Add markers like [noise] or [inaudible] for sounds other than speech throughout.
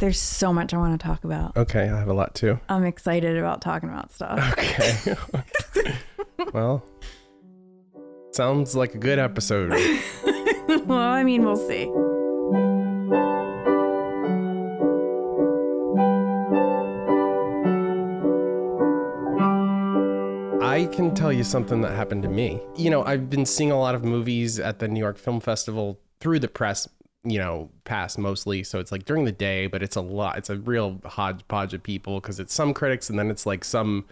There's so much I want to talk about. Okay, I have a lot too. I'm excited about talking about stuff. Okay. [laughs] well, sounds like a good episode. [laughs] well, I mean, we'll see. I can tell you something that happened to me. You know, I've been seeing a lot of movies at the New York Film Festival through the press, you know, pass mostly. So it's like during the day, but it's a lot. It's a real hodgepodge of people because it's some critics and then it's like some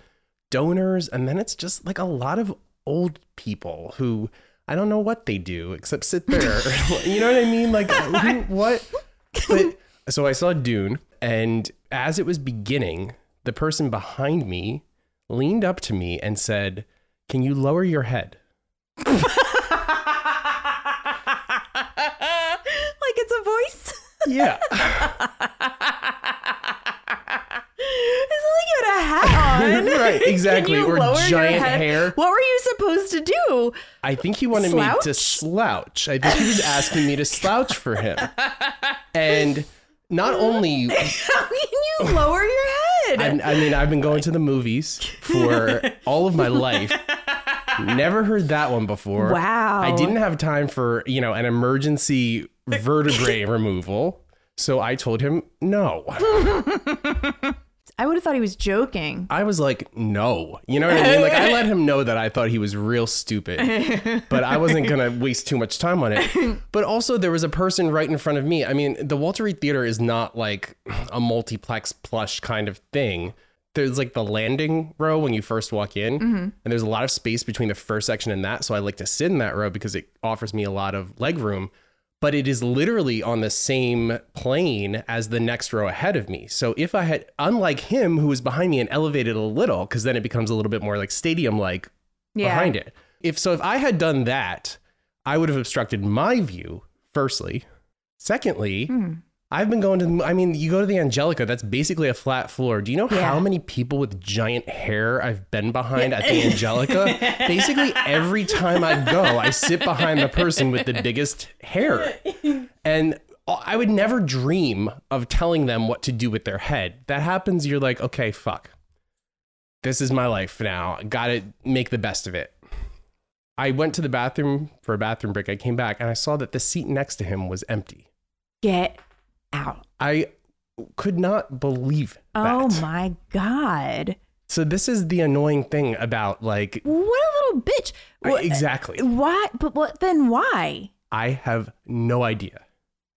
donors and then it's just like a lot of old people who I don't know what they do except sit there. [laughs] [laughs] you know what I mean? Like, who, what? But so I saw Dune, and as it was beginning, the person behind me leaned up to me and said, Can you lower your head? [laughs] like it's a voice. Yeah. [laughs] It's like you had a hat on. [laughs] right, exactly. Can you Or lower your giant head? hair. What were you supposed to do? I think he wanted me to Slouch? slouch. I think he was asking me to slouch for him. And not only [laughs] How can you lower your head? I, I mean, I've been going to the movies for all of my life. Never heard that one before. Wow. I didn't have time for, you know, an emergency vertebrae removal. So I told him no. [laughs] I would have thought he was joking. I was like, no. You know what I mean? Like, I let [laughs] him know that I thought he was real stupid, but I wasn't going to waste too much time on it. But also, there was a person right in front of me. I mean, the Walter Reade Theater is not like a multiplex plush kind of thing. There's like the landing row when you first walk in, mm-hmm. and there's a lot of space between the first section and that. So I like to sit in that row because it offers me a lot of leg room but it is literally on the same plane as the next row ahead of me. So if I had, unlike him who was behind me and elevated a little, because then it becomes a little bit more like stadium like Yeah. behind it. If so, if I had done that, I would have obstructed my view, firstly. Secondly, Hmm. I've been going to, the- I mean, you go to the Angelika, that's basically a flat floor. Do you know Yeah. how many people with giant hair I've been behind at the [laughs] Angelika? basically, every time I go, I sit behind the person with the biggest hair. And I would never dream of telling them what to do with their head. That happens, you're like, okay, fuck. This is my life now. Gotta make the best of it. I went to the bathroom for a bathroom break. I came back and I saw that the seat next to him was empty. Get out. I could not believe that. Oh my God. So this is the annoying thing about like What a little bitch. What, exactly. Why? But what then why? I have no idea.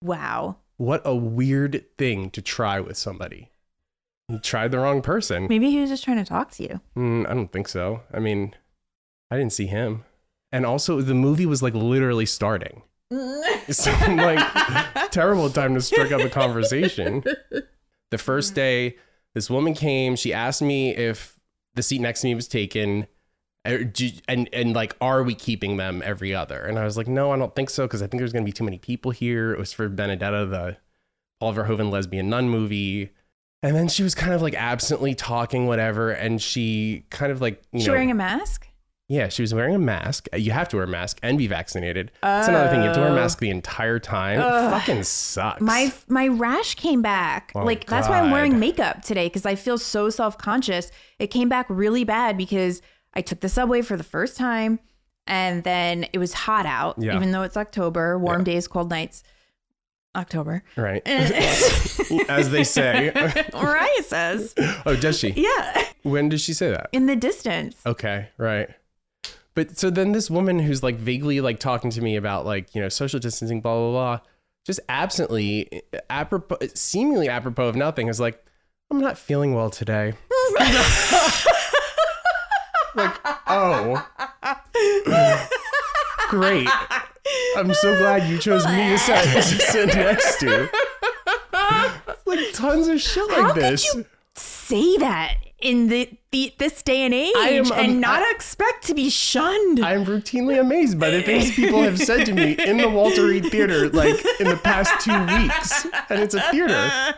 Wow. What a weird thing to try with somebody. You tried the wrong person. Maybe he was just trying to talk to you. Mm, I don't think so. I mean, I didn't see him. And also, the movie was like literally starting. [laughs] So I'm like, terrible time to strike up a conversation. The first day, this woman came. She asked me if the seat next to me was taken, er, and and like, are we keeping them every other? And I was like, no, I don't think so, because I think there's gonna be too many people here. It was for Benedetta, the Paul Verhoeven lesbian nun movie. And then she was kind of like absently talking, whatever, and she kind of like you She know, wearing a mask? Yeah, she was wearing a mask. Uh, you have to wear a mask and be vaccinated. That's another thing. You have to wear a Oh. mask the entire time. It fucking sucks. My my rash came back. Oh, like that's why I'm wearing makeup today because I feel so self conscious. It came back really bad because I took the subway for the first time, and then it was hot out. Yeah. Even though it's October, warm Yeah. days, cold nights. October. right, [laughs] [laughs] as they say. [laughs] Mariah says, oh, does she? "Yeah, When did she say that? in the distance." Okay, right. But so then this woman who's like vaguely like talking to me about like you know social distancing, blah blah blah, just absently, eh, apropos, seemingly apropos of nothing, is like, I'm not feeling well today. [laughs] like, oh, [laughs] great. I'm so glad you chose me to sit, next to. Like tons of shit like How could this. you say that in the, the this day and age I am, um, and not I- expect to be shunned? I'm routinely amazed by the things people have said to me in the Walter Reade Theater, like in the past two weeks. And it's a theater.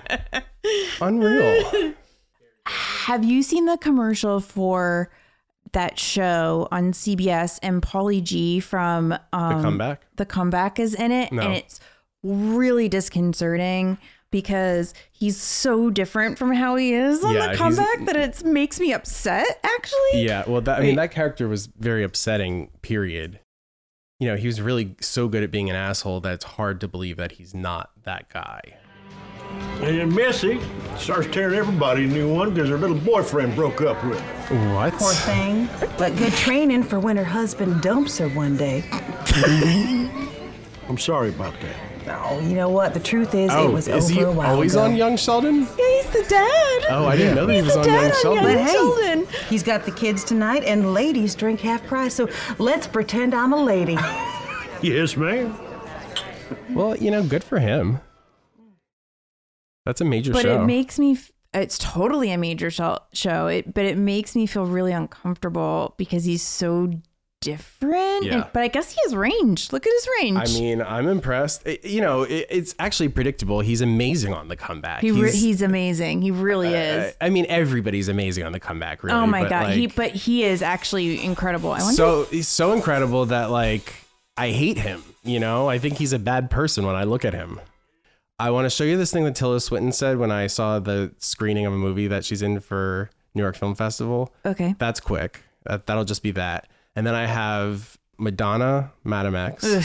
Unreal. Have you seen the commercial for that show on CBS and Paulie G from um, The comeback? The comeback is in it, No. and it's really disconcerting because he's so different from how he is on Yeah, the comeback that it makes me upset. Actually, Yeah, well, that, I mean, that character was very upsetting. Period. You know, he was really so good at being an asshole that it's hard to believe that he's not that guy. And then Missy starts tearing everybody a new one because her little boyfriend broke up with her. What? Poor thing. But good training for when her husband dumps her one day. [laughs] I'm sorry about that. Oh, you know what? The truth is, it oh, was is over he a while always ago. on Young Sheldon? yeah, he's the dad. Oh, I didn't know that he was the on dad Young on Sheldon. Young But hey, Sheldon. he's got the kids tonight, and ladies drink half price. So let's pretend I'm a lady. [laughs] Yes, ma'am. Well, you know, good for him. That's a major show. But show. it makes me. f- It's totally a major show. Show it, but it makes me feel really uncomfortable because he's so different. Yeah. And, but I guess he has range. Look at his range. I mean, I'm impressed. It- you know, it, it's actually predictable. He's amazing on the comeback. he re- he's amazing. He really is. I mean, everybody's amazing on the comeback. Really. oh my but, god. he but he is actually incredible. I wonder. so he's so incredible that like I hate him. You know, I think he's a bad person when I look at him. I want to show you this thing that Tilda Swinton said when I saw the screening of a movie that she's in for New York Film Festival. okay. That's quick. That, that'll just be that. And then I have Madonna, Madame X. Ugh.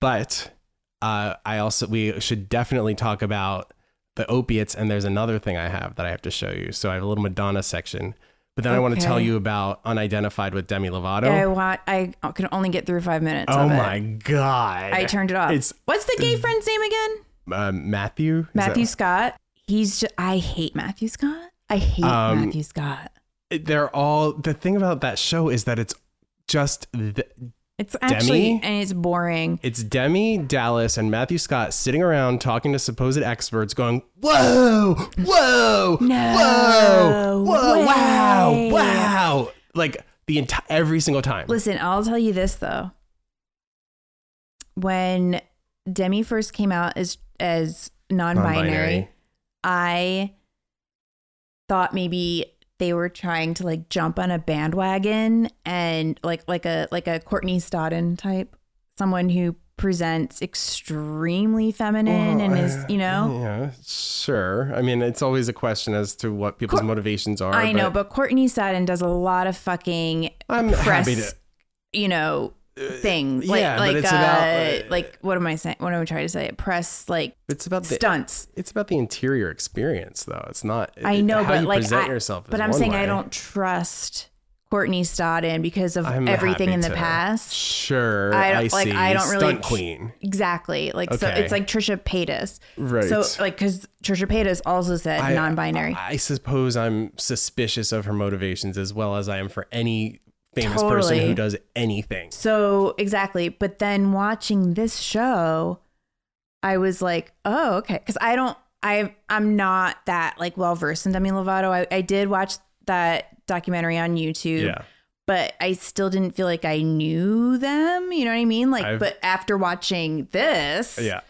But uh, I also we should definitely talk about the opiates. And there's another thing I have that I have to show you. So I have a little Madonna section. But then I want to tell you about Unidentified with Demi Lovato. I want. I can only get through five minutes. oh of it. my god! I turned it off. It's What's the gay friend's name again? uh, Matthew. Is Matthew that- Scott. He's. Just, I hate Matthew Scott. I hate Um, Matthew Scott. they're all the thing about that show is that it's just th- It's actually Demi? and it's boring. it's Demi Dallas and Matthew Scott sitting around talking to supposed experts, going, "Whoa, whoa, [laughs] No whoa, whoa, wow, wow!" Like the entire every single time. Listen, I'll tell you this though. When Demi first came out as as non-binary, Non-binary. I thought maybe they were trying to like jump on a bandwagon and like like a like a Courtney Stodden type, someone who presents extremely feminine and is, you know, Yeah, sure. I mean, it's always a question as to what people's Cour- motivations are. I know, but Courtney Stodden does a lot of fucking I'm press, happy to. you know, things like yeah, but it's uh, about, uh, like what am I saying? What am I trying to say? Press like It's about the stunts. it's about the interior experience, though. It's not. I it- know, how but you like, present I, yourself. but I'm saying I don't trust Courtney Stodden because of I'm everything in the to- past. Sure, I I, don't- like, see. I don't really Stunt queen. Exactly. Like so, it's like Trisha Paytas. Right. So like because Trisha Paytas also said I- non-binary. I, I suppose I'm suspicious of her motivations as well as I am for any famous person who does anything. So exactly. But then watching this show, I was like, oh, okay. Cause I don't I I'm not that like well versed in Demi Lovato. I, I did watch that documentary on YouTube. Yeah. But I still didn't feel like I knew them. You know what I mean? Like, I've- but after watching this, Yeah.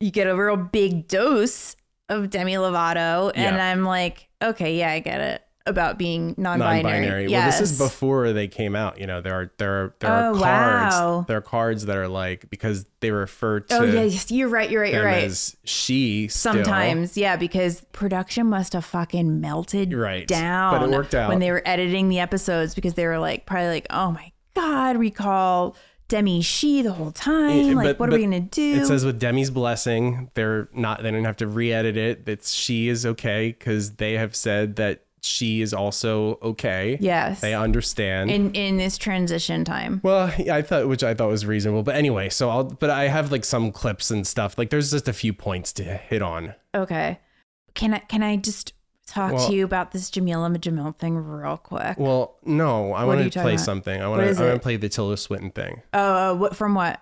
you get a real big dose of Demi Lovato. And Yeah. I'm like, okay, yeah, I get it about being non-binary. Non-binary. Yes. Well, this is before they came out. You know, there are there are there are Oh, cards. wow. There are cards that are like because they refer to Oh yes, you're right. You're right. You're right. as she. still. Sometimes, yeah, because production must have fucking melted Right. down. But it worked out. when they were editing the episodes because they were like probably like, oh my god, recall. Demi she the whole time. Like, but- what are we gonna do? It says with Demi's blessing, they're not. They don't have to re-edit it. That she is okay because they have said that she is also okay. yes, They understand. in in this transition time. well, I thought, which I thought was reasonable. But anyway, so I'll. But I have like some clips and stuff. Like, there's just a few points to hit on. Okay, can I can I just talk Well- to you about this Jamila Jamil thing real quick? Well, no, I want to play about? something. I want to. I want to play the Tilda Swinton thing. Oh, Uh, what from what?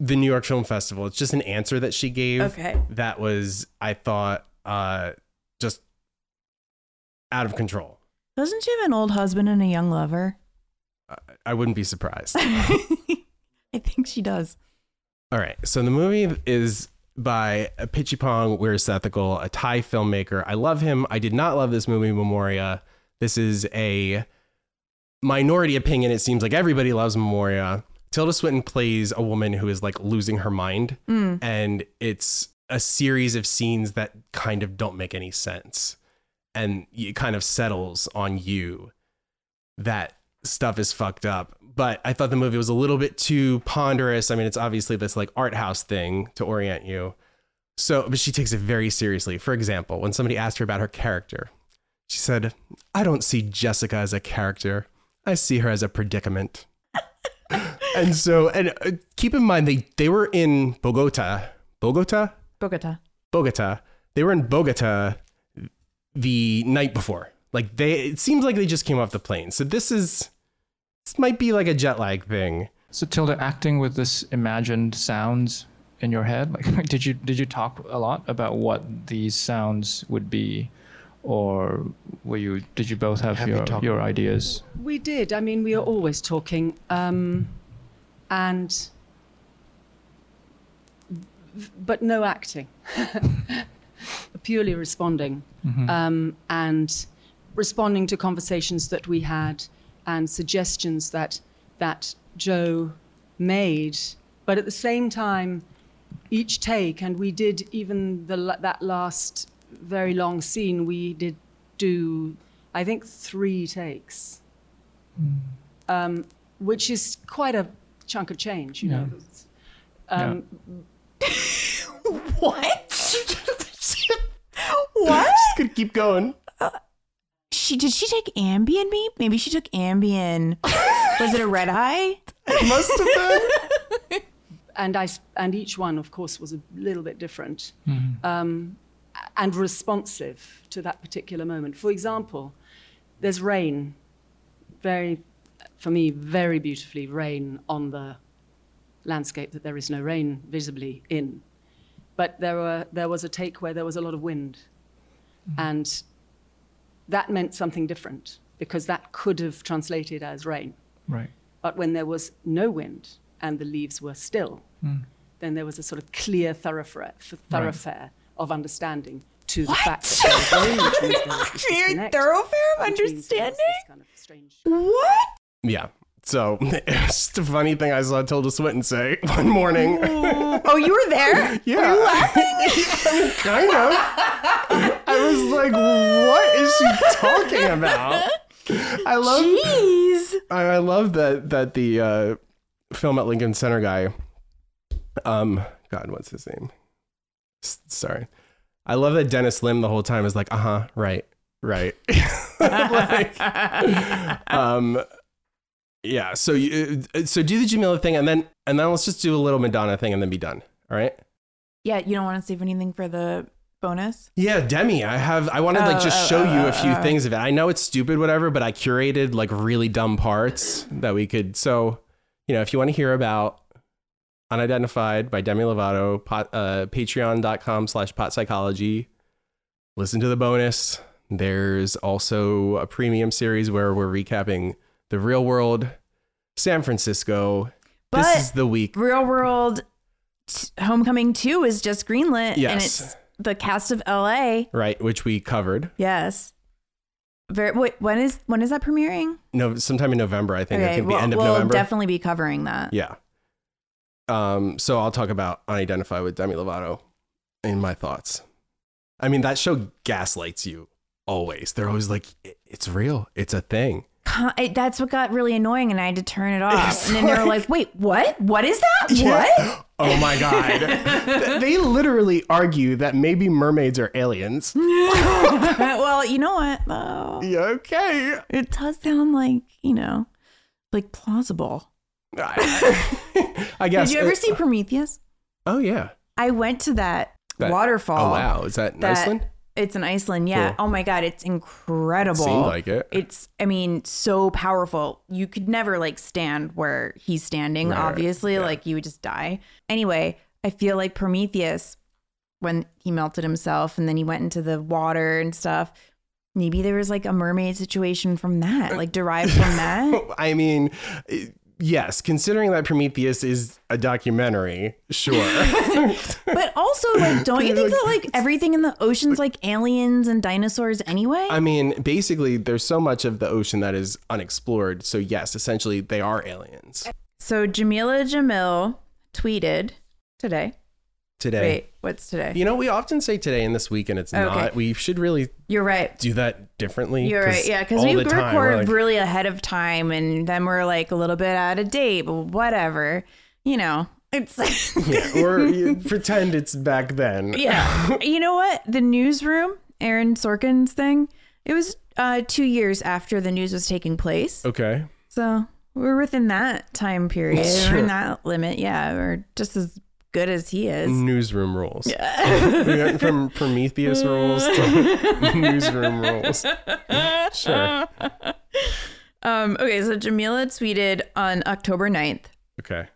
The New York Film Festival. It's just an answer that she gave. Okay. That was, I thought, uh, out of control. Doesn't she have an old husband and a young lover? I wouldn't be surprised. [laughs] I think she does. All right. So the movie is by Pitchy Pichipong Weerasethakul, a Thai filmmaker. I love him. I did not love this movie, Memoria. This is a minority opinion. It seems like everybody loves Memoria. Tilda Swinton plays a woman who is like losing her mind, hmm. and it's a series of scenes that kind of don't make any sense and it kind of settles on you that stuff is fucked up. But i thought the movie was a little bit too ponderous. I mean it's obviously this like art house thing to orient you. So but she takes it very seriously. For example when somebody asked her about her character she said i don't see jessica as a character. I see her as a predicament. [laughs] And so and uh, keep in mind they they were in bogota. Bogota? Bogota. Bogota. They were in Bogota the night before. Like they, it seems like they just came off the plane. So this is, this might be like a jet lag thing. So Tilda acting with this imagined sounds in your head, like [laughs] did you did you talk a lot about what these sounds would be, or were you did you both have, Have your talked- your ideas? We did. I mean, we are always talking, um, and but no acting, [laughs] purely responding, um, and responding to conversations that we had and suggestions that that Joe made. But at the same time, each take, and we did even the that last very long scene. We did do, I think, three takes um, which is quite a chunk of change, you know. Um, [laughs] What? [laughs] [laughs] what? Just gonna keep going. She did she take Ambien? Maybe maybe she took Ambien. [laughs] Was it a red eye? It Must have been. [laughs] And I s- and each one, of course, was a little bit different um, and responsive to that particular moment. For example, there's rain, very, for me, very beautifully rain on the landscape that there is no rain visibly in. But there were there was a take where there was a lot of wind, Mm-hmm. and that meant something different because that could have translated as rain. Right. But when there was no wind and the leaves were still, hmm. then there was a sort of clear thoroughfare, thoroughfare of understanding to the fact that there was rain, which means there was [laughs] this Clear thoroughfare of which means there was understanding? this kind of strange. What? Yeah. So [laughs] it's just a funny thing I saw Tilda Swinton say [laughs] one morning. Oh, you were there? Yeah. Are you laughing? I mean, kind of. I was like, what is she talking about? I love Jeez. I, I love that that the uh, film at Lincoln Center guy, um, God, what's his name? S- sorry, I love that Dennis Lim the whole time is like, uh huh, right, right, [laughs] like, um, yeah. So you, uh, so do the Jamila thing, and then and then let's just do a little Madonna thing, and then be done. All right. Yeah, you don't want to save anything for the bonus? Yeah, Demi, I have I want to like Oh, just oh, show oh, you oh, a few oh. things of it. I know it's stupid whatever, but I curated like really dumb parts that we could so, you know, if you want to hear about Unidentified by Demi Lovato, pot, uh, patreon.com slash pot psychology. Listen to the bonus. There's also a premium series where we're recapping the real world, San Francisco. But- this is the week. Real World t- Homecoming 2 is just greenlit and Yes. it's the cast of LA. Right, which we covered. Yes. Very wait, when is when is that premiering? No, sometime in November, I think. I think well, the end of November. we'll November. definitely be covering that. Yeah. Um, so I'll talk about Unidentified with Demi Lovato in my thoughts. I mean, that show gaslights you always. They're always like, it's real. It's a thing. Con- I- that's what got really annoying and I had to turn it off. It's and then they were like, "Wait, what? What is that? What?" [gasps] [gasps] Oh my God. [laughs] They literally argue that maybe mermaids are aliens. [laughs] well, you know what? though? Yeah, okay. It does sound like, you know, like plausible. I, [laughs] I guess. Did you ever uh, see Prometheus? Oh, yeah. I went to that, That- waterfall. Oh, wow. Is that that- Iceland? It's in Iceland, yeah. Cool. Oh my god, it's incredible. Seemed like it. It's, I mean, so powerful. You could never like stand where he's standing. Right, obviously, yeah. like you would just die. Anyway, I feel like Prometheus, when he melted himself and then he went into the water and stuff. Maybe there was like a mermaid situation from that, uh, like derived from that. [laughs] I mean, yes, considering that Prometheus is a documentary, sure. [laughs] But also, like, don't you [laughs] think that like everything in the ocean's like aliens and dinosaurs anyway? I mean, basically, there's so much of the ocean that is unexplored. So, yes, essentially, they are aliens. So Jamila Jamil tweeted today today. Wait, what's today? You know, we often say today and this week, and it's Okay. not. We should really You're right. do that differently. You're right. Yeah, because we the time we're like, really ahead of time, and then we're like a little bit out of date, but whatever. You know, it's [laughs] yeah, [laughs] or you pretend it's back then. yeah. [laughs] you know what? The newsroom, Aaron Sorkin's thing. It was uh, two years after the news was taking place, Okay. so we're within that time period. We're Sure. in that limit. Yeah, we're just as good as he is. Newsroom rules. [laughs] we went from Prometheus rules to [laughs] newsroom rules. Sure. Um, okay, so Jamila tweeted on October 9th. Okay.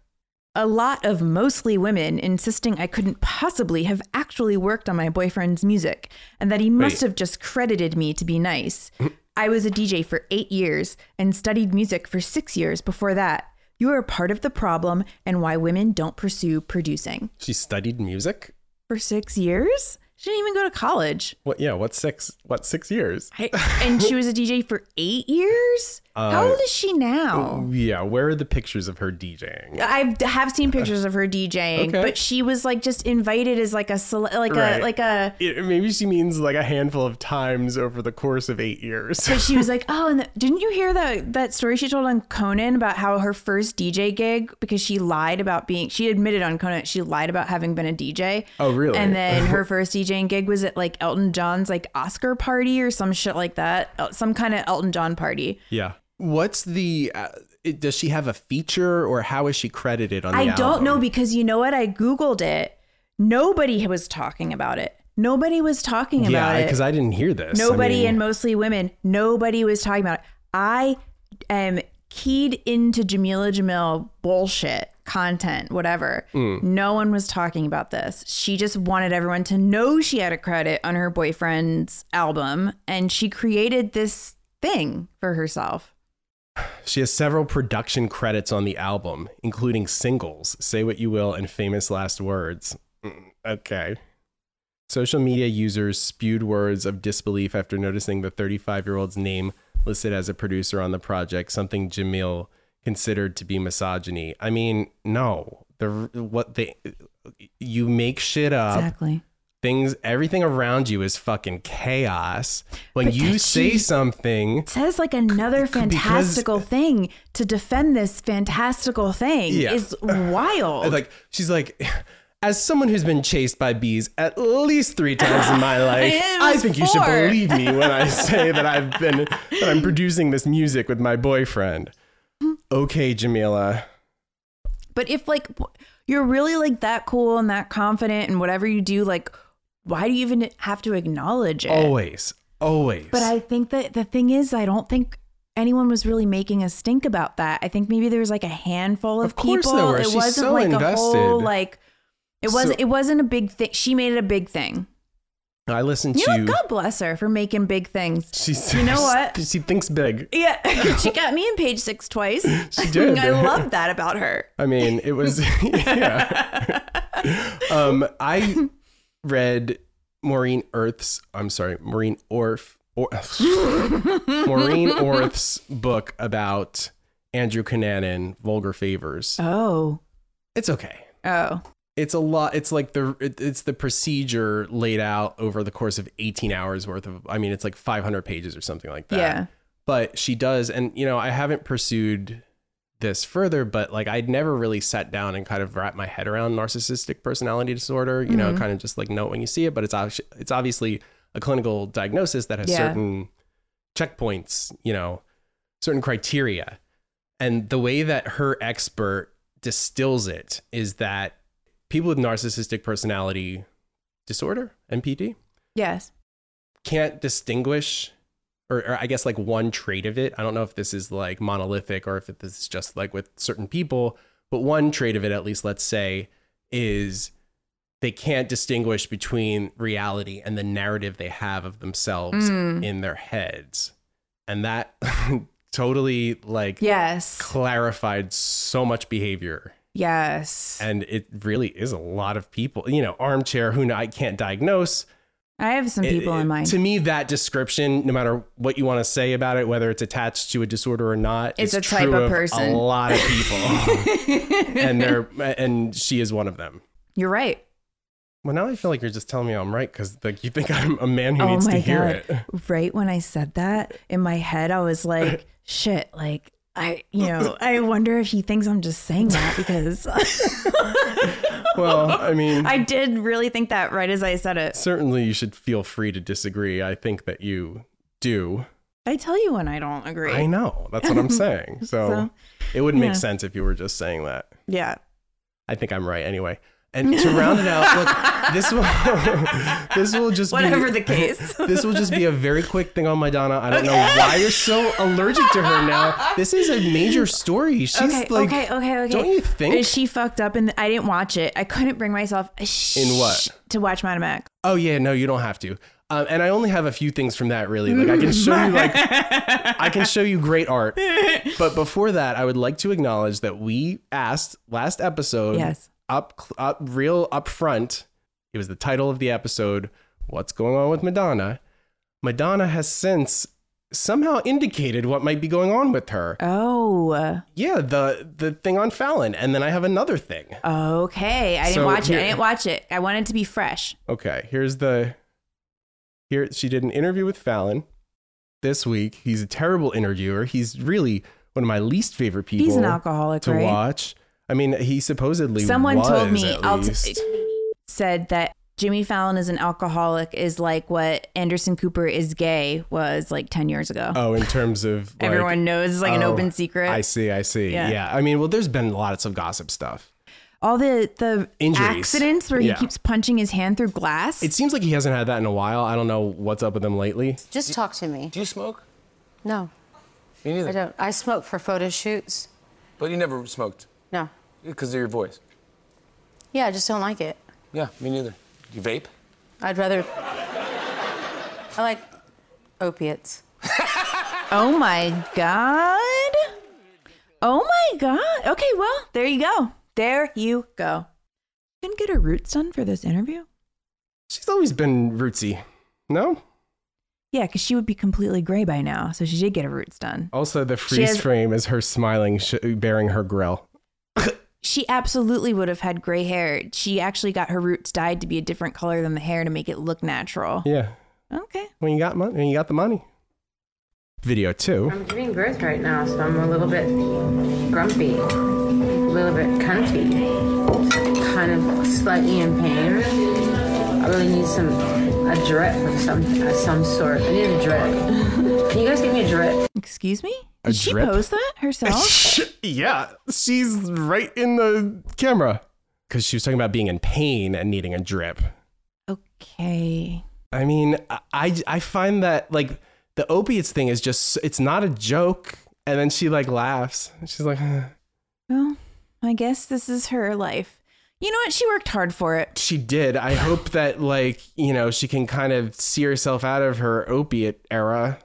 a lot of mostly women insisting I couldn't possibly have actually worked on my boyfriend's music and that he must Wait. have just credited me to be nice. [laughs] I was a DJ for eight years and studied music for six years before that. You are a part of the problem and why women don't pursue producing. She studied music. For six years? She didn't even go to college. What? Yeah. What six? What six years? I, and she [laughs] was a DJ for eight years? How Uh, old is she now? Yeah. Where are the pictures of her DJing? I have seen pictures of her DJing, Okay. but she was like just invited as like a cele- like Right. a like a It- maybe she means like a handful of times over the course of eight years. but she was [laughs] like, "Oh, and the, didn't you hear that that story she told on Conan about how her first DJ gig because she lied about being she admitted on Conan she lied about having been a DJ. Oh, really? And then her [laughs] first DJing gig was at like Elton John's like Oscar party or some shit like that, some kind of Elton John party. yeah. What's the? Uh, it, does she have a feature, or how is she credited on the I don't know because you know what? I googled it. Nobody was talking about it. Nobody was talking about Yeah, it. because I didn't hear this. I Nobody mean- and mostly women. Nobody was talking about it. I am keyed into Jamila Jamil bullshit content, whatever. Mm. No one was talking about this. She just wanted everyone to know she had a credit on her boyfriend's album, and she created this thing for herself. She has several production credits on the album, including singles, Say What You Will, and Famous Last Words. Mm, Okay. Social media users spewed words of disbelief after noticing the 35 year old's name listed as a producer on the project, something Jamil considered to be misogyny. I mean, no. The what they you make shit up Exactly. Things everything around you is fucking chaos when But you say something It says like another c- because- fantastical thing to defend this fantastical thing Yeah. is wild. [sighs] like she's like as someone who's been chased by bees at least three times in my [laughs] life, I think you should believe me when I [laughs] say that I've been that I'm producing this music with my boyfriend. Mm-hmm. Okay, Jamila. But if like you're really like that cool and that confident and whatever you do, like why do you even have to acknowledge it? Always, always. But I think that the thing is, I don't think anyone was really making a stink about that. I think maybe there was like a handful of, Of people. It She's wasn't so like a whole invested. like. It wasn't. So- it wasn't a big thing. She made it a big thing. I listened You to know, what? God bless her for making big things. She's, You know what? [laughs] She thinks big. Yeah, [laughs] she got me in page six twice. [laughs] She did. I love that about her. I mean, it was yeah. um, I read Maureen Earth's. I'm sorry, Maureen Orff. Or, [laughs] Maureen Orth's book about Andrew Cunanan, Vulgar Favors. Oh, It's okay. oh, It's a lot. It's like the it, it's the procedure laid out over the course of 18 hours worth of. I mean, it's like 500 pages or something like that yeah. but she does and you know i haven't pursued this further but like i'd never really sat down and kind of wrapped my head around narcissistic personality disorder you know mm-hmm. kind of just like know it when you see it but it's it's obviously a clinical diagnosis that has Yeah. certain checkpoints you know certain criteria and the way that her expert distills it is that people with narcissistic personality disorder npd Yes. can't distinguish or, or I guess like one trait of it. I don't know if this is like monolithic or if this is just like with certain people, but one trait of it, at least let's say, is they can't distinguish between reality and the narrative they have of themselves Mm. in their heads. And that [laughs] totally like Yes. clarified so much behavior Yes. and it really is a lot of people you know armchair who I can't diagnose I have some people it- in mind. To me, that description, no matter what you want to say about it, whether it's attached to a disorder or not, It's a type true of person. A lot of people, [laughs] and they're and she is one of them. You're right. Well, now I feel like you're just telling me I'm right because like you think I'm a man who oh needs to hear god! it. Right when I said that, in my head, I was like, [laughs] "Shit!" Like I, you know, I wonder if he thinks I'm just saying that because [laughs] Well, I mean, I did really think that right as I said it. certainly you should feel free to disagree. I think that you do. I tell you when I don't agree. I know. That's what I'm [laughs] saying. So, So, it wouldn't yeah. make sense if you were just saying that. Yeah. I think I'm right anyway. And to round it out, look, [laughs] this will [laughs] this will just Whatever be, the [laughs] case. this will just be a very quick thing on Madonna. I don't know why you're so allergic to her now. This is a major story. She's okay, like, okay, okay, okay. Don't you think? she fucked up? And I didn't watch it. I couldn't bring myself sh- In what? to watch Madam Mac. Oh yeah, no, you don't have to. Um, and I only have a few things from that really. Like I can show you like I can show you great art. But before that, I would like to acknowledge that we asked last episode Yes. Up up real up front. It was the title of the episode, What's Going On with Madonna? Madonna has since somehow indicated what might be going on with her. Oh, Yeah, the the thing on Fallon. And then I have another thing. okay. I didn't So watch it. I didn't watch it. I wanted to be fresh. Okay, here's the here she did an interview with Fallon this week. He's a terrible interviewer. He's really one of my least favorite people He's an alcoholic, to right? watch. I mean, he supposedly Someone was, told me at I'll t- said that Jimmy Fallon is an alcoholic is like what Anderson Cooper is gay was like 10 years ago. oh, in terms of [laughs] like, Everyone knows it's like an oh, open secret. I see, I see. Yeah. Yeah. I mean, well, there's been lots of gossip stuff. All the the Injuries. accidents where Yeah. he keeps punching his hand through glass. It seems like he hasn't had that in a while. I don't know what's up with him lately. Just talk to me. Do you smoke? No, Me neither. I don't. I smoke for photo shoots. But you never smoked No. because of your voice. Yeah, I just don't like it. Yeah, me neither. Do you vape? I'd rather. I like opiates. [laughs] oh my god. Oh my god. Okay, well, there you go. There you go. Didn't get her roots done for this interview? She's always been rootsy. No? Yeah, because she would be completely gray by now. So she did get her roots done. Also, the freeze has- frame is her smiling, sh- bearing her grill. She absolutely would have had gray hair. She actually got her roots dyed to be a different color than the hair to make it look natural. Yeah. Okay. When you got money, when you got the money. Video two. I'm giving birth right now, so I'm a little bit grumpy, a little bit cunty, kind of slightly in pain. I really need some a drip of some of some sort. I need a drip. Can you guys give me a drip? Excuse me? A Did she drip? post that herself? [laughs] yeah, she's right in the camera. Because she was talking about being in pain and needing a drip. okay. I mean, I- I, I find that like the opiates thing is just, it's not a joke. And then she like laughs. She's like, Well, I guess this is her life. You know what? She worked hard for it. she did. I hope that like, you know, she can kind of see herself out of her opiate era.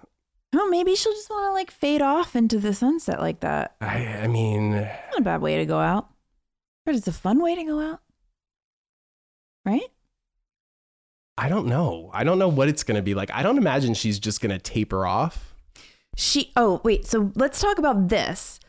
Oh, maybe she'll just want to like fade off into the sunset like that. I, I mean, Not a bad way to go out. But it's a fun way to go out. Right? I don't know. I don't know what it's going to be like. I don't imagine she's just going to taper off. She oh wait, so let's talk about this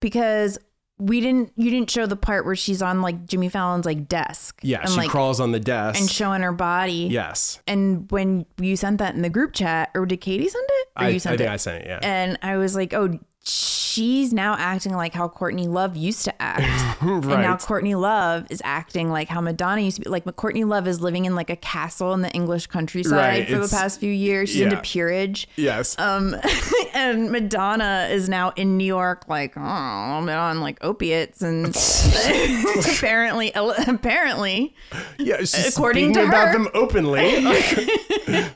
because we didn't you didn't show the part where she's on like Jimmy Fallon's like desk. Yeah, and, she like, crawls on the desk. and showing her body. yes. And when you sent that in the group chat, or did Katie send it? Or I, you I sent think it? I sent it, yeah. And I was like, oh, she's now acting like how Courtney Love used to act. [laughs] And now Courtney Love is acting like how Madonna used to be. Like Courtney Love is living in like a castle in the English countryside Right, for the past few years. She's yeah. into peerage. yes. Um, [laughs] and Madonna is now in New York, like, oh, I'm on like opiates and [laughs] apparently, apparently, yeah, she's according to about her. them openly.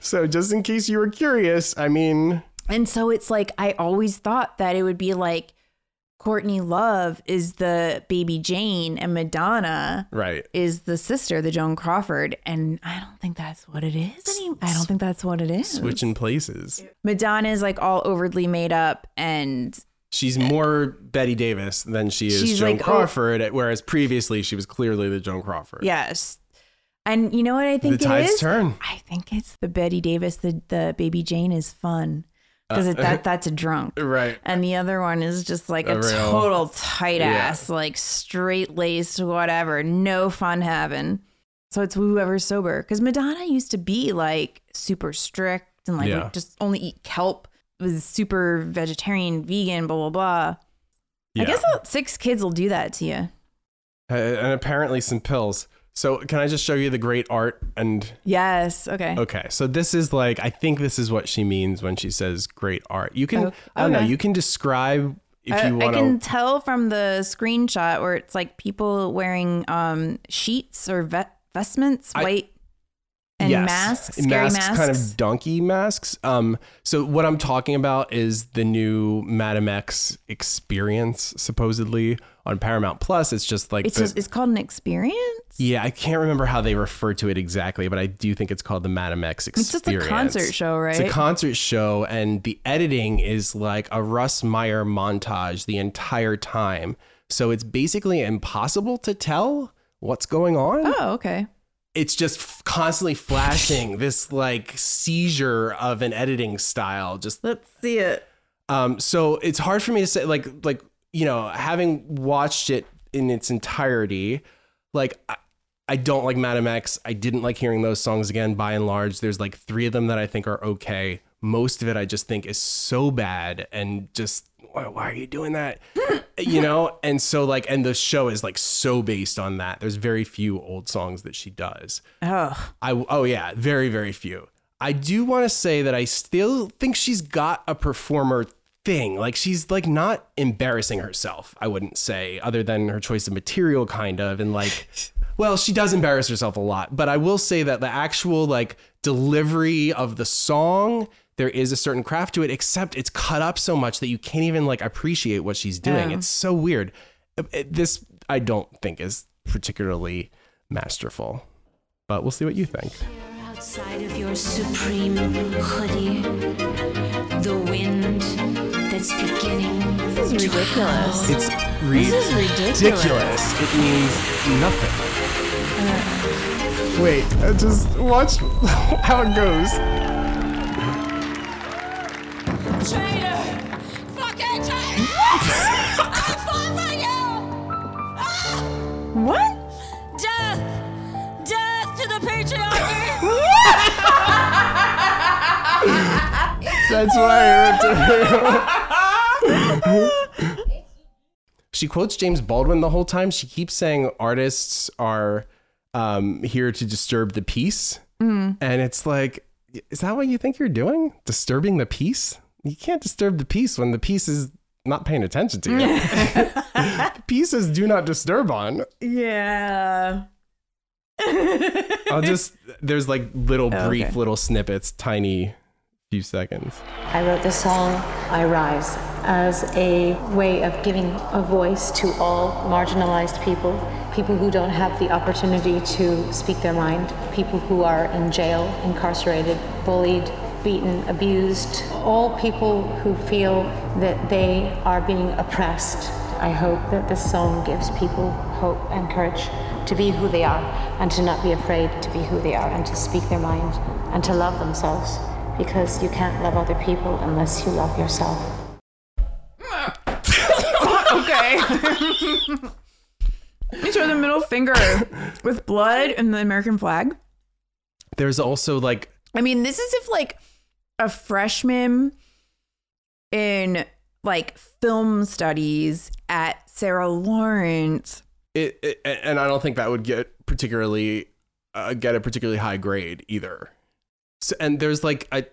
so just in case you were curious, I mean, And so it's like I always thought that it would be like Courtney Love is the baby Jane and Madonna right. is the sister, the Joan Crawford. And I don't think that's what it is. I don't think that's what it is. Switching places. Madonna is like all overtly made up and She's more Bette Davis than she is Joan like, oh- Crawford, whereas previously she was clearly the Joan Crawford. yes. And you know what I think The it tides is? turn. I think it's the Bette Davis, the, the baby Jane is fun. Because that [laughs] that's a drunk. Right. And the other one is just like a, A total tight Yeah. ass, like straight laced, whatever. No fun having. So it's whoever's sober. Because Madonna used to be like super strict and like Yeah. just only eat kelp, was super vegetarian, vegan, blah blah blah. Yeah. I guess uh, six kids will do that to you. Uh, and apparently some pills. So can I just show you the great art and Yes. Okay. Okay, so this is like I think this is what she means when she says great art. You can Okay. I don't know, you can describe if I, you want I can tell from the screenshot where it's like people wearing um sheets or ve- vestments, I- and masks, scary masks. kind of donkey masks. Um, so what I'm talking about is the new Madame X experience, supposedly on Paramount Plus. It's just like it's the- just, it's called an experience. yeah, I can't remember how they refer to it exactly, but I do think it's called the Madame X experience. It's just a concert show, right? It's a concert show, and the editing is like a Russ Meyer montage the entire time. So it's basically impossible to tell what's going on. Oh, okay. It's just f- constantly flashing this like seizure of an editing style. Just Let's see it. um, so it's hard for me to say, like, like you know, having watched it in its entirety, like I, I don't like Madame X. I didn't like hearing those songs again. By and large, there's like three of them that I think are okay. Most of it, I just think is so bad and just why, why are you doing that? [laughs] you know, and so like, and the show is like so based on that. There's very few old songs that she does. Oh, I oh yeah, very very few. I do want to say that I still think she's got a performer thing. Like she's like not embarrassing herself. I wouldn't say other than her choice of material kind of and like [laughs] well, she does embarrass herself a lot, but I will say that the actual like delivery of the song there is a certain craft to it except it's cut up so much that you can't even like appreciate what she's doing. Yeah. It's so weird. It- it- this I don't think is particularly masterful. But we'll see what you think. Outside of your supreme hoodie, the wind that's beginning. this is ridiculous. It's This is ridiculous. ridiculous. It means nothing. Wait, uh, just watch [laughs] how it goes. What? Death! Death to the patriarchy! That's why I went to She quotes James Baldwin the whole time. She keeps saying artists are um, here to disturb the peace. And it's like, is that what you think you're doing? Disturbing the peace? You can't disturb the peace when the peace is not paying attention to you. [laughs] Pieces do not disturb on. Yeah. I'll just, there's like little Oh, brief okay. little snippets, tiny few seconds. I wrote the song I Rise as a way of giving a voice to all marginalized people, people who don't have the opportunity to speak their mind, people who are in jail, incarcerated, bullied, beaten, abused, all people who feel that they are being oppressed. I hope that this song gives people hope and courage to be who they are and to not be afraid to be who they are and to speak their mind and to love themselves because you can't love other people unless you love yourself. [laughs] okay. [laughs] you show the middle finger with blood and the American flag. There's also like, I mean, this is if like a freshman in like film studies at Sarah Lawrence. it, it and I don't think that would get particularly uh, get a particularly high grade either. So and there's like a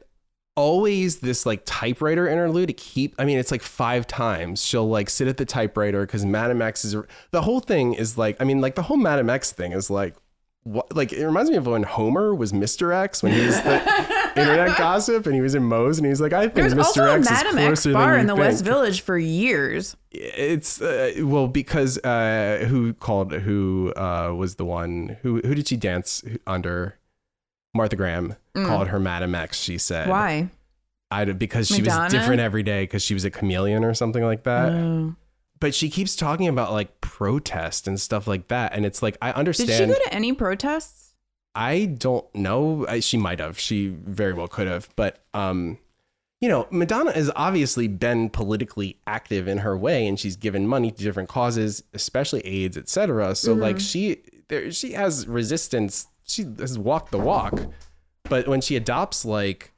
always this like typewriter interlude to keep I mean it's like five times she'll like sit at the typewriter because Madame X is the whole thing is like I mean like the whole Madame X thing is like what like it reminds me of when Homer was Mr. X when he was the [laughs] internet gossip and he was in Moe's and he was like I think There's Mr. also a X Madam is X closer bar than in you the West. Village for years. It's uh, well because uh, who called who uh, was the one who who did she dance under? Martha Graham Mm. called her Madame X. She said Why? I because she Madonna? was different every day because she was a chameleon or something like that. Oh. But she keeps talking about like protest and stuff like that, and it's like I understand. Did understand. she go to any protests? I don't know. I- She might have. She very well could have. But um, you know, Madonna has obviously been politically active in her way, and she's given money to different causes, especially AIDS, etc. So like she, there she has resistance. She has walked the walk, but when she adopts like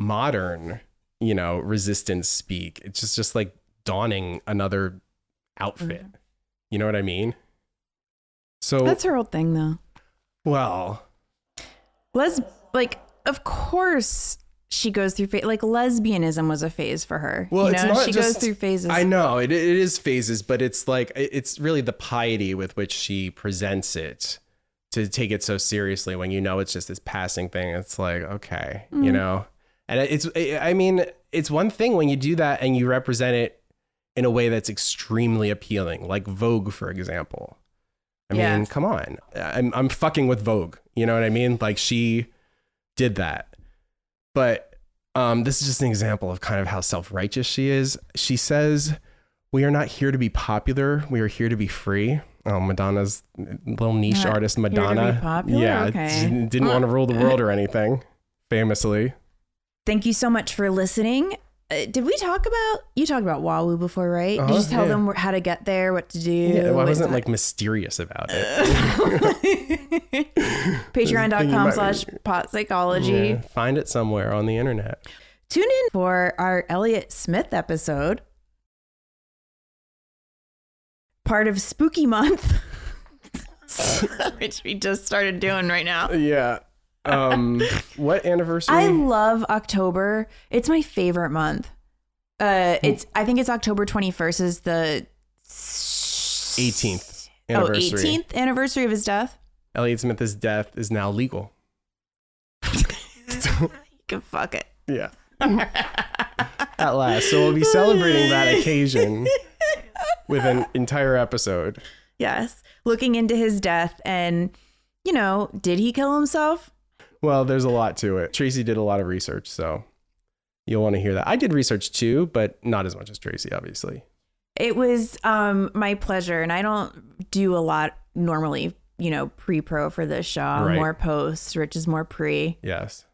modern, you know, resistance speak, it's just just like donning another outfit. You know what I mean? So That's her old thing, though. well, Les, like, of course she goes through phase. Like, lesbianism was a phase for her. Well, you it's not she just, goes through phases. I know it, it is phases, but it's like it's really the piety with which she presents it to take it so seriously when you know it's just this passing thing. It's like okay, you Mm. know, and it's I mean it's one thing when you do that and you represent it in a way that's extremely appealing, like Vogue, for example. I Yeah. mean, come on, I'm I'm fucking with Vogue. You know what I mean? Like she did that, but um, this is just an example of kind of how self righteous she is. She says, We are not here to be popular. We are here to be free. Oh, Madonna's little niche artist, here to be Madonna. Yeah, Okay. didn't want to rule the world or anything, famously. Thank you so much for listening. Uh, did we talk about you talked about Wawu before, right? Uh-huh, Did you tell yeah. them how to get there, what to do? Yeah, well, I wasn't like mysterious about it. [laughs] Patreon.com slash pot psychology. Yeah, find it somewhere on the internet. Tune in for our Elliott Smith episode, part of Spooky Month, [laughs] which we just started doing right now. Yeah. Um, what anniversary? I love October. It's my favorite month. Uh, it's I think it's October 21st is the 18th oh anniversary. 18th anniversary of his death. Elliott Smith's death is now legal. [laughs] You can fuck it. Yeah. At last. So we'll be celebrating that occasion with an entire episode. Yes, looking into his death and you know, did he kill himself? Well, there's a lot to it. Tracy did a lot of research, so you'll want to hear that. I did research too, but not as much as Tracy, obviously. It was um my pleasure, and I don't do a lot normally. You know, pre-pro for this show, Right. more posts, Rich is more pre. Yes.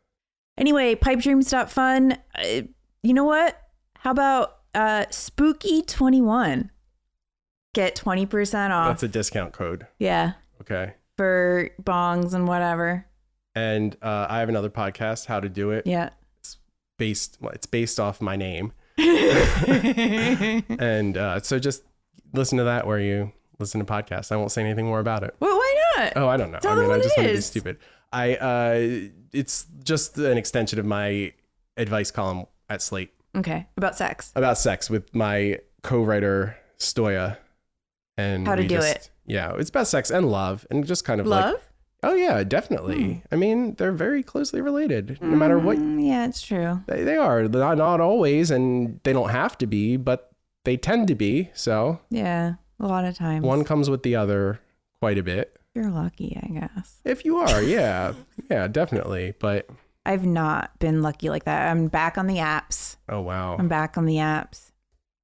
Anyway, pipedreams.fun. Uh, you know what? How about uh spooky 21? Get 20% off. That's a discount code. yeah, Okay. for bongs and whatever. And uh, I have another podcast, How to Do It. Yeah. It's based, well, it's based off my name. [laughs] and uh, so just listen to that where you listen to podcasts. I won't say anything more about it. Well, why not? Oh, I don't know. Tell I mean, I just want to be stupid. I uh, it's just an extension of my advice column at Slate Okay, about sex. about sex with my co-writer Stoya. And How to do just- it. Yeah, it's about sex and love, and just kind of Love? like. Oh yeah, definitely. I mean, they're very closely related. No matter what Mm, yeah, it's true. they, they are, not, not always, and they don't have to be, but they tend to be. So Yeah, a lot of times. one comes with the other quite a bit. You're lucky, I guess. If you are, yeah, [laughs] yeah, definitely. But I've not been lucky like that. I'm back on the apps. oh wow. I'm back on the apps.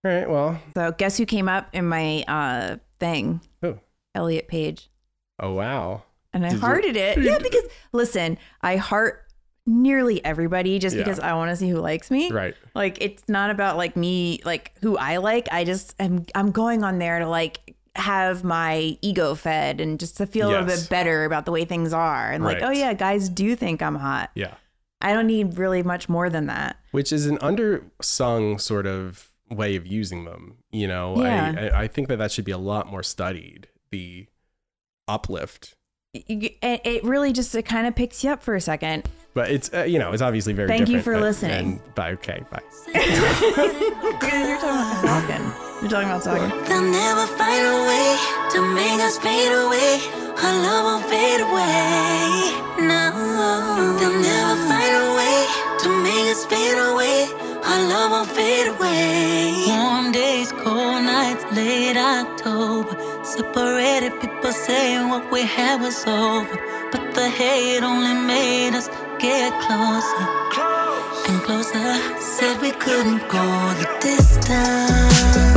All right, well, So guess who came up in my uh thing? Who? Elliot Page. oh wow. And I Did you- hearted it. [laughs] Yeah, because listen, I heart nearly everybody just Yeah. because I want to see who likes me. Right. Like it's not about like me like who I like. I just am I'm going on there to like have my ego fed and just to feel a little bit better about the way things are. And like, oh yeah, guys do think I'm hot. Yeah. I don't need really much more than that. Which is an undersung sort of way of using them. You know, Yeah. I, I think that that should be a lot more studied. The uplift, You- It it really just it kind of picks you up for a second. but it's uh, you know it's obviously very. Thank you for but- listening. And bye. Okay. Bye. You're talking about talking. You're talking about talking. They'll never find a way to make us fade away. Our love won't fade away. No, they'll never find a way to make us fade away. Our love won't fade away. Warm days, cold nights, late October. Separated people saying what we had was over. But the hate only made us get closer and closer. Said we couldn't go the distance.